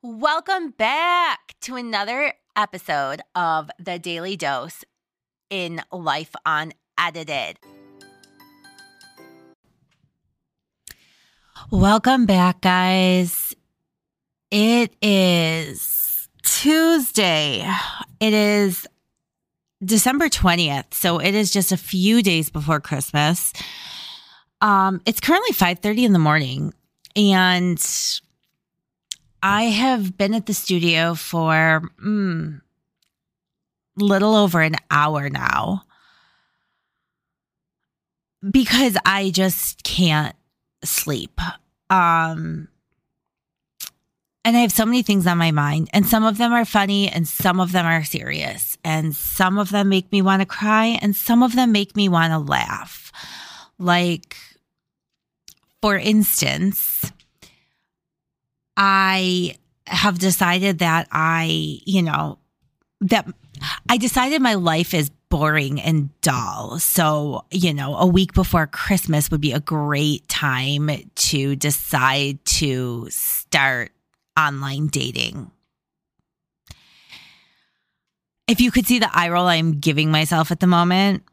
Welcome back to another episode of The Daily Dose in Life Unedited. Welcome back, guys. It is Tuesday. It is December 20th, so it is just a few days before Christmas. Um, it's currently 5:30 in the morning and I have been at the studio for mm, little over an hour now because I just can't sleep. Um, and I have so many things on my mind, and some of them are funny, and some of them are serious, and some of them make me want to cry, and some of them make me want to laugh. Like, for instance, I have decided that I, you know, that I decided my life is boring and dull. So, you know, a week before Christmas would be a great time to decide to start online dating. If you could see the eye roll I'm giving myself at the moment,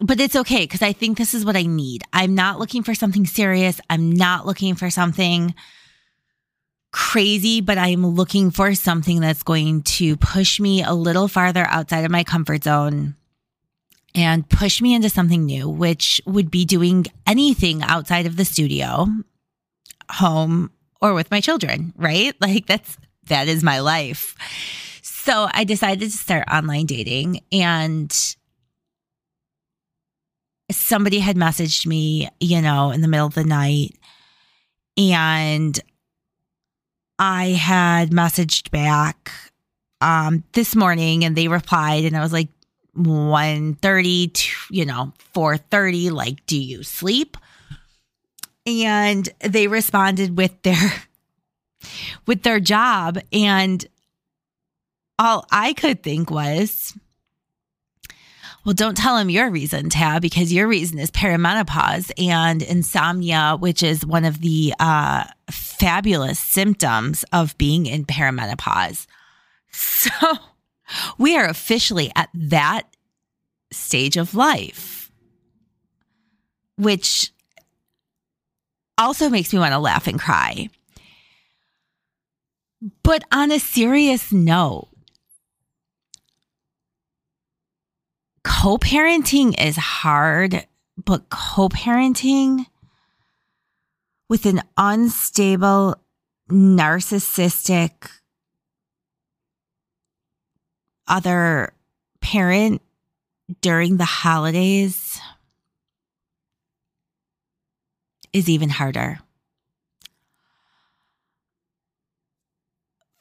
but it's okay because I think this is what I need. I'm not looking for something serious. I'm not looking for something crazy, but I'm looking for something that's going to push me a little farther outside of my comfort zone and push me into something new, which would be doing anything outside of the studio, home, or with my children, right? Like that's that is my life. So I decided to start online dating and somebody had messaged me, you know, in the middle of the night and I had messaged back um, this morning and they replied and I was like 1:30 to, you know, 4:30 like do you sleep? And they responded with their with their job and all I could think was well, don't tell him your reason, Tab, because your reason is perimenopause and insomnia, which is one of the uh, fabulous symptoms of being in perimenopause. So we are officially at that stage of life, which also makes me want to laugh and cry. But on a serious note, co parenting is hard, but co parenting with an unstable, narcissistic other parent during the holidays is even harder.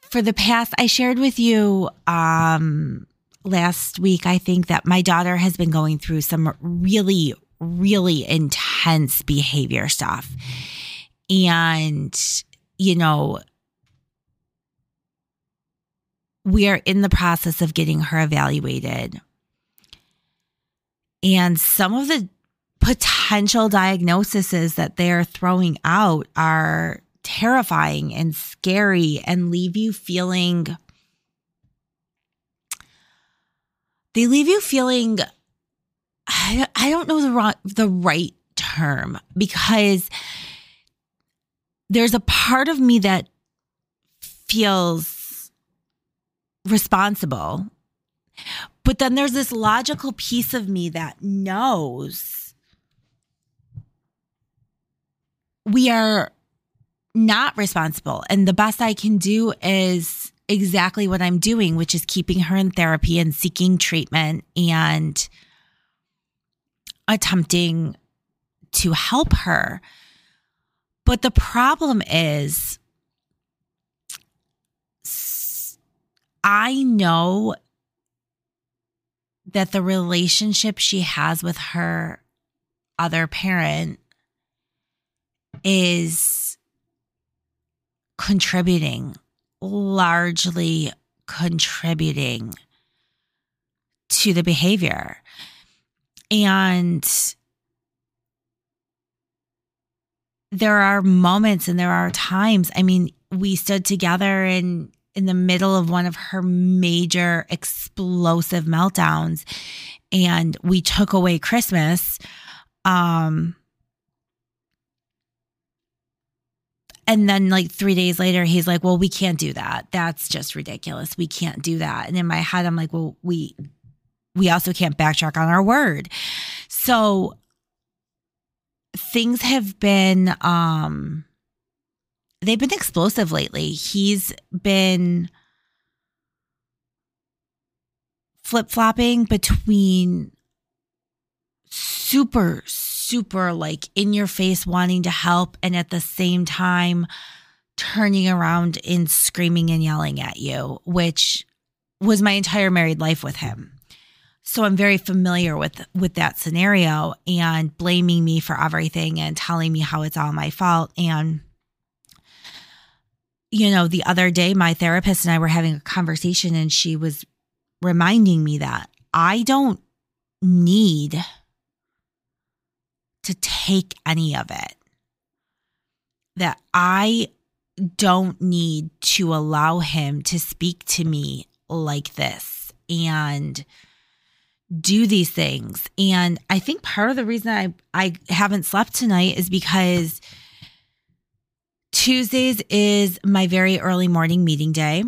For the past, I shared with you um, last week, I think that my daughter has been going through some really, really intense behavior stuff. And, you know, we are in the process of getting her evaluated. And some of the potential diagnoses that they're throwing out are terrifying and scary and leave you feeling they leave you feeling I, I don't know the wrong, the right term because there's a part of me that feels responsible but then there's this logical piece of me that knows we are not responsible. And the best I can do is exactly what I'm doing, which is keeping her in therapy and seeking treatment and attempting to help her. But the problem is, I know that the relationship she has with her other parent is contributing largely contributing to the behavior. And there are moments and there are times, I mean, we stood together in in the middle of one of her major explosive meltdowns and we took away Christmas. Um, and then like three days later, he's like, well, we can't do that. That's just ridiculous. We can't do that. And in my head, I'm like, well, we, we also can't backtrack on our word. So things have been, um, they've been explosive lately. He's been, flip flopping between super, super like in your face wanting to help and at the same time turning around and screaming and yelling at you, which was my entire married life with him. So I'm very familiar with with that scenario and blaming me for everything and telling me how it's all my fault and you know, the other day my therapist and I were having a conversation and she was reminding me that I don't need to take any of it. That I don't need to allow him to speak to me like this and do these things. And I think part of the reason I, I haven't slept tonight is because Tuesdays is my very early morning meeting day.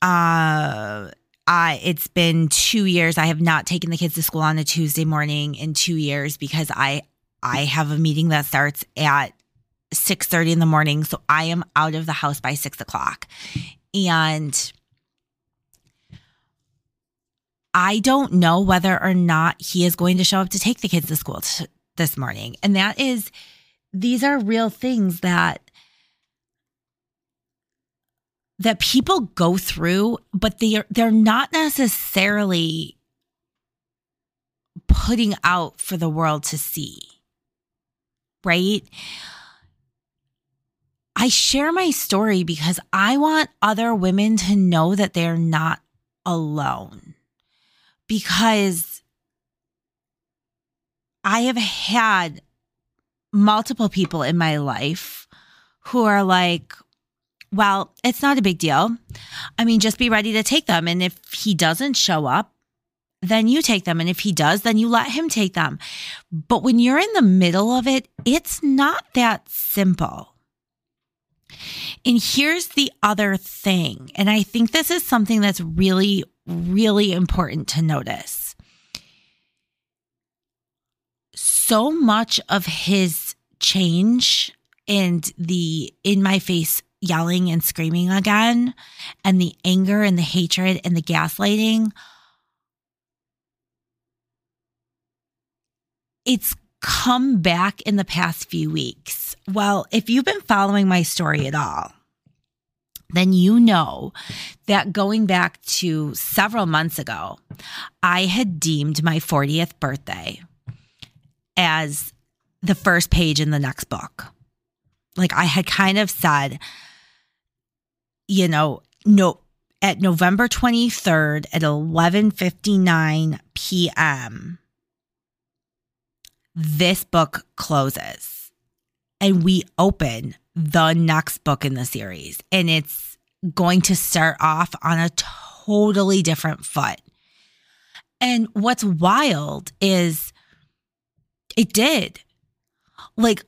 Uh I it's been 2 years I have not taken the kids to school on a Tuesday morning in 2 years because I I have a meeting that starts at 6:30 in the morning so I am out of the house by 6 o'clock and I don't know whether or not he is going to show up to take the kids to school t- this morning and that is these are real things that that people go through, but they're they're not necessarily putting out for the world to see. Right? I share my story because I want other women to know that they're not alone. Because I have had multiple people in my life who are like, well, it's not a big deal. I mean, just be ready to take them. And if he doesn't show up, then you take them. And if he does, then you let him take them. But when you're in the middle of it, it's not that simple. And here's the other thing. And I think this is something that's really, really important to notice. So much of his change and the in my face yelling and screaming again and the anger and the hatred and the gaslighting it's come back in the past few weeks. Well, if you've been following my story at all, then you know that going back to several months ago, I had deemed my 40th birthday as the first page in the next book. Like I had kind of said, you know, no at November 23rd at 11:59 p.m. this book closes and we open the next book in the series and it's going to start off on a totally different foot. And what's wild is it did. Like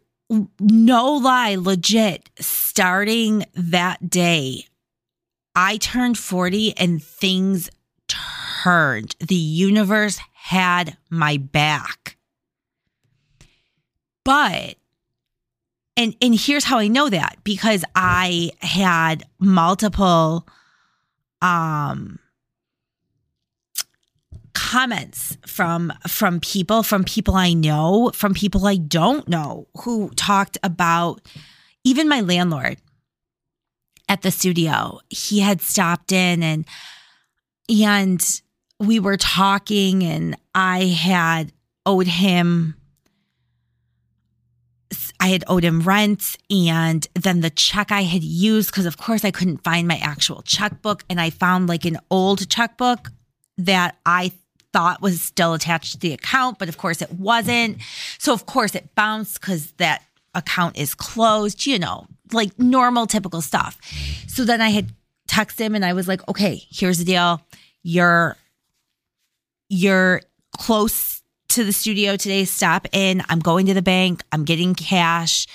no lie, legit, starting that day, I turned 40 and things turned. The universe had my back. But and and here's how I know that because I had multiple um comments from from people from people I know from people I don't know who talked about even my landlord at the studio. He had stopped in and and we were talking and I had owed him I had owed him rent and then the check I had used because of course I couldn't find my actual checkbook and I found like an old checkbook that I thought was still attached to the account, but of course it wasn't. So of course it bounced because that account is closed, you know, like normal, typical stuff. So then I had texted him and I was like, okay, here's the deal. You're you're close to the studio today. Stop in. I'm going to the bank. I'm getting cash.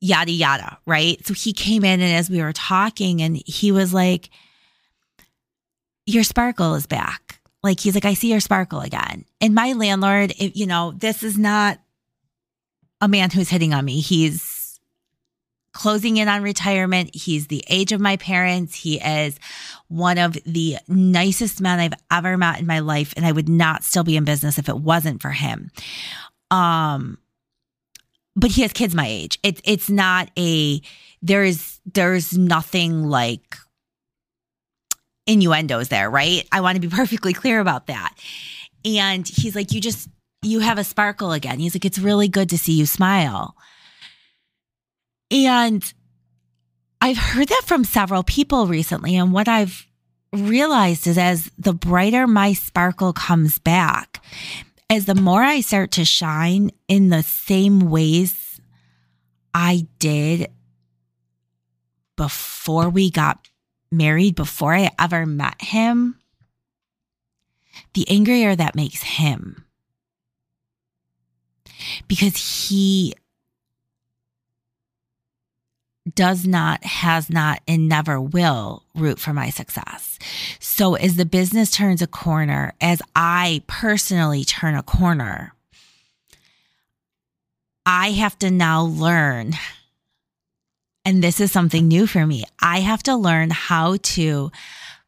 Yada yada. Right. So he came in and as we were talking, and he was like, Your sparkle is back. Like he's like, I see your sparkle again. And my landlord, you know, this is not a man who's hitting on me. He's closing in on retirement. He's the age of my parents. He is one of the nicest men I've ever met in my life. And I would not still be in business if it wasn't for him. Um, but he has kids my age. It's it's not a there's there's nothing like innuendos there, right? I want to be perfectly clear about that. And he's like, you just you have a sparkle again. He's like, it's really good to see you smile. And I've heard that from several people recently. And what I've realized is as the brighter my sparkle comes back, as the more I start to shine in the same ways I did before we got married, before I ever met him, the angrier that makes him because he does not, has not, and never will root for my success. So as the business turns a corner, as I personally turn a corner, I have to now learn, and this is something new for me. I have to learn how to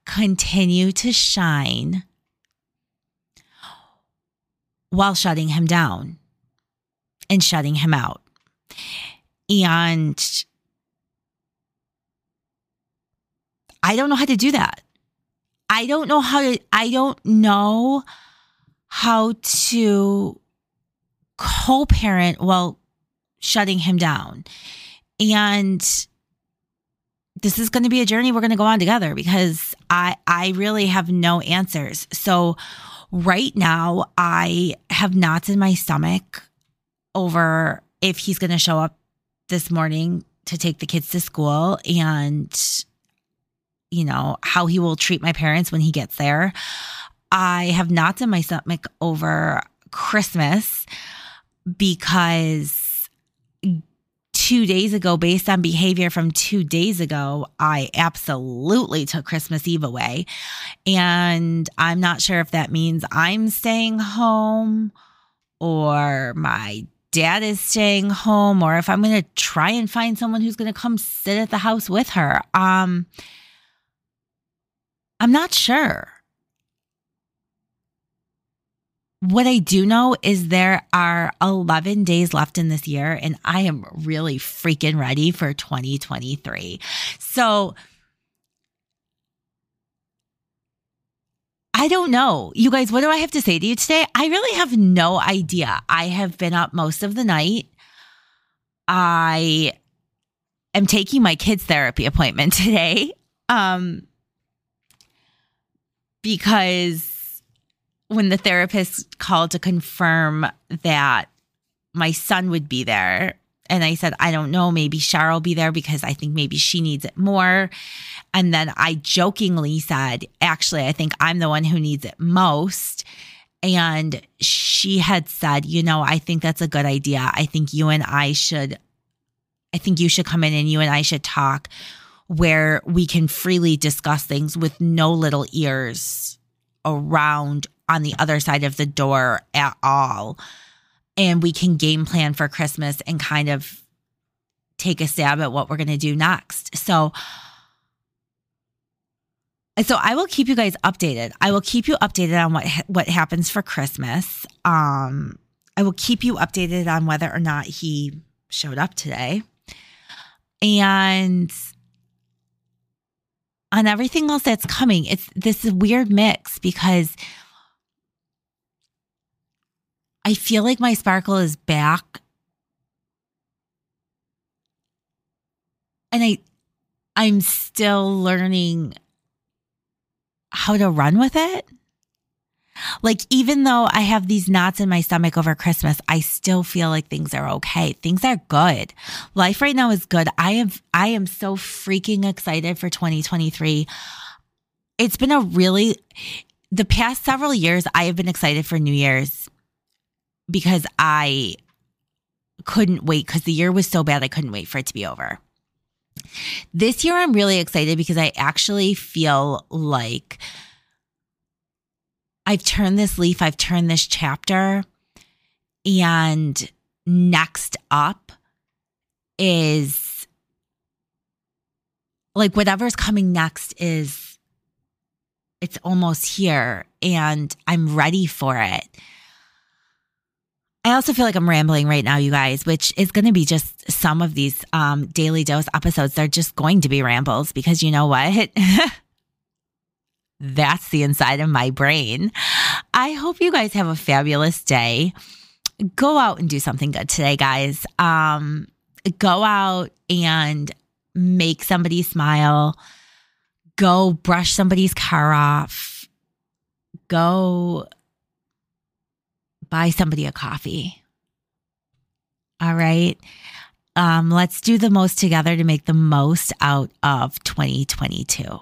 continue to shine while shutting him down and shutting him out. And I don't know how to do that. I don't know how to, I don't know how to co parent while shutting him down. And this is going to be a journey we're going to go on together because I I really have no answers. So right now I have knots in my stomach over if he's going to show up this morning to take the kids to school and you know how he will treat my parents when he gets there i have not done my stomach over christmas because two days ago based on behavior from two days ago i absolutely took christmas eve away and i'm not sure if that means i'm staying home or my dad is staying home or if I'm going to try and find someone who's going to come sit at the house with her. Um I'm not sure. What I do know is there are 11 days left in this year and I am really freaking ready for 2023. So I don't know. You guys, what do I have to say to you today? I really have no idea. I have been up most of the night. I am taking my kids' therapy appointment today. Um, because when the therapist called to confirm that my son would be there, and I said, I don't know, maybe Cheryl will be there because I think maybe she needs it more. And then I jokingly said, actually, I think I'm the one who needs it most. And she had said, you know, I think that's a good idea. I think you and I should, I think you should come in and you and I should talk where we can freely discuss things with no little ears around on the other side of the door at all and we can game plan for Christmas and kind of take a stab at what we're going to do next. So, so I will keep you guys updated. I will keep you updated on what what happens for Christmas. Um, I will keep you updated on whether or not he showed up today, and on everything else that's coming. It's this weird mix because I feel like my sparkle is back. And I I'm still learning how to run with it. Like, even though I have these knots in my stomach over Christmas, I still feel like things are okay. Things are good. Life right now is good. I have, I am so freaking excited for 2023. It's been a really, the past several years, I have been excited for New Year's because I couldn't wait because the year was so bad. I couldn't wait for it to be over. This year, I'm really excited because I actually feel like I've turned this leaf, I've turned this chapter, and next up is like whatever's coming next is it's almost here and I'm ready for it. I also feel like I'm rambling right now, you guys, which is going to be just some of these um, daily dose episodes. They're just going to be rambles because you know what? That's the inside of my brain. I hope you guys have a fabulous day. Go out and do something good today, guys. Um, go out and make somebody smile. Go brush somebody's car off. Go buy somebody a coffee. All right. Um, let's do the most together to make the most out of 2022.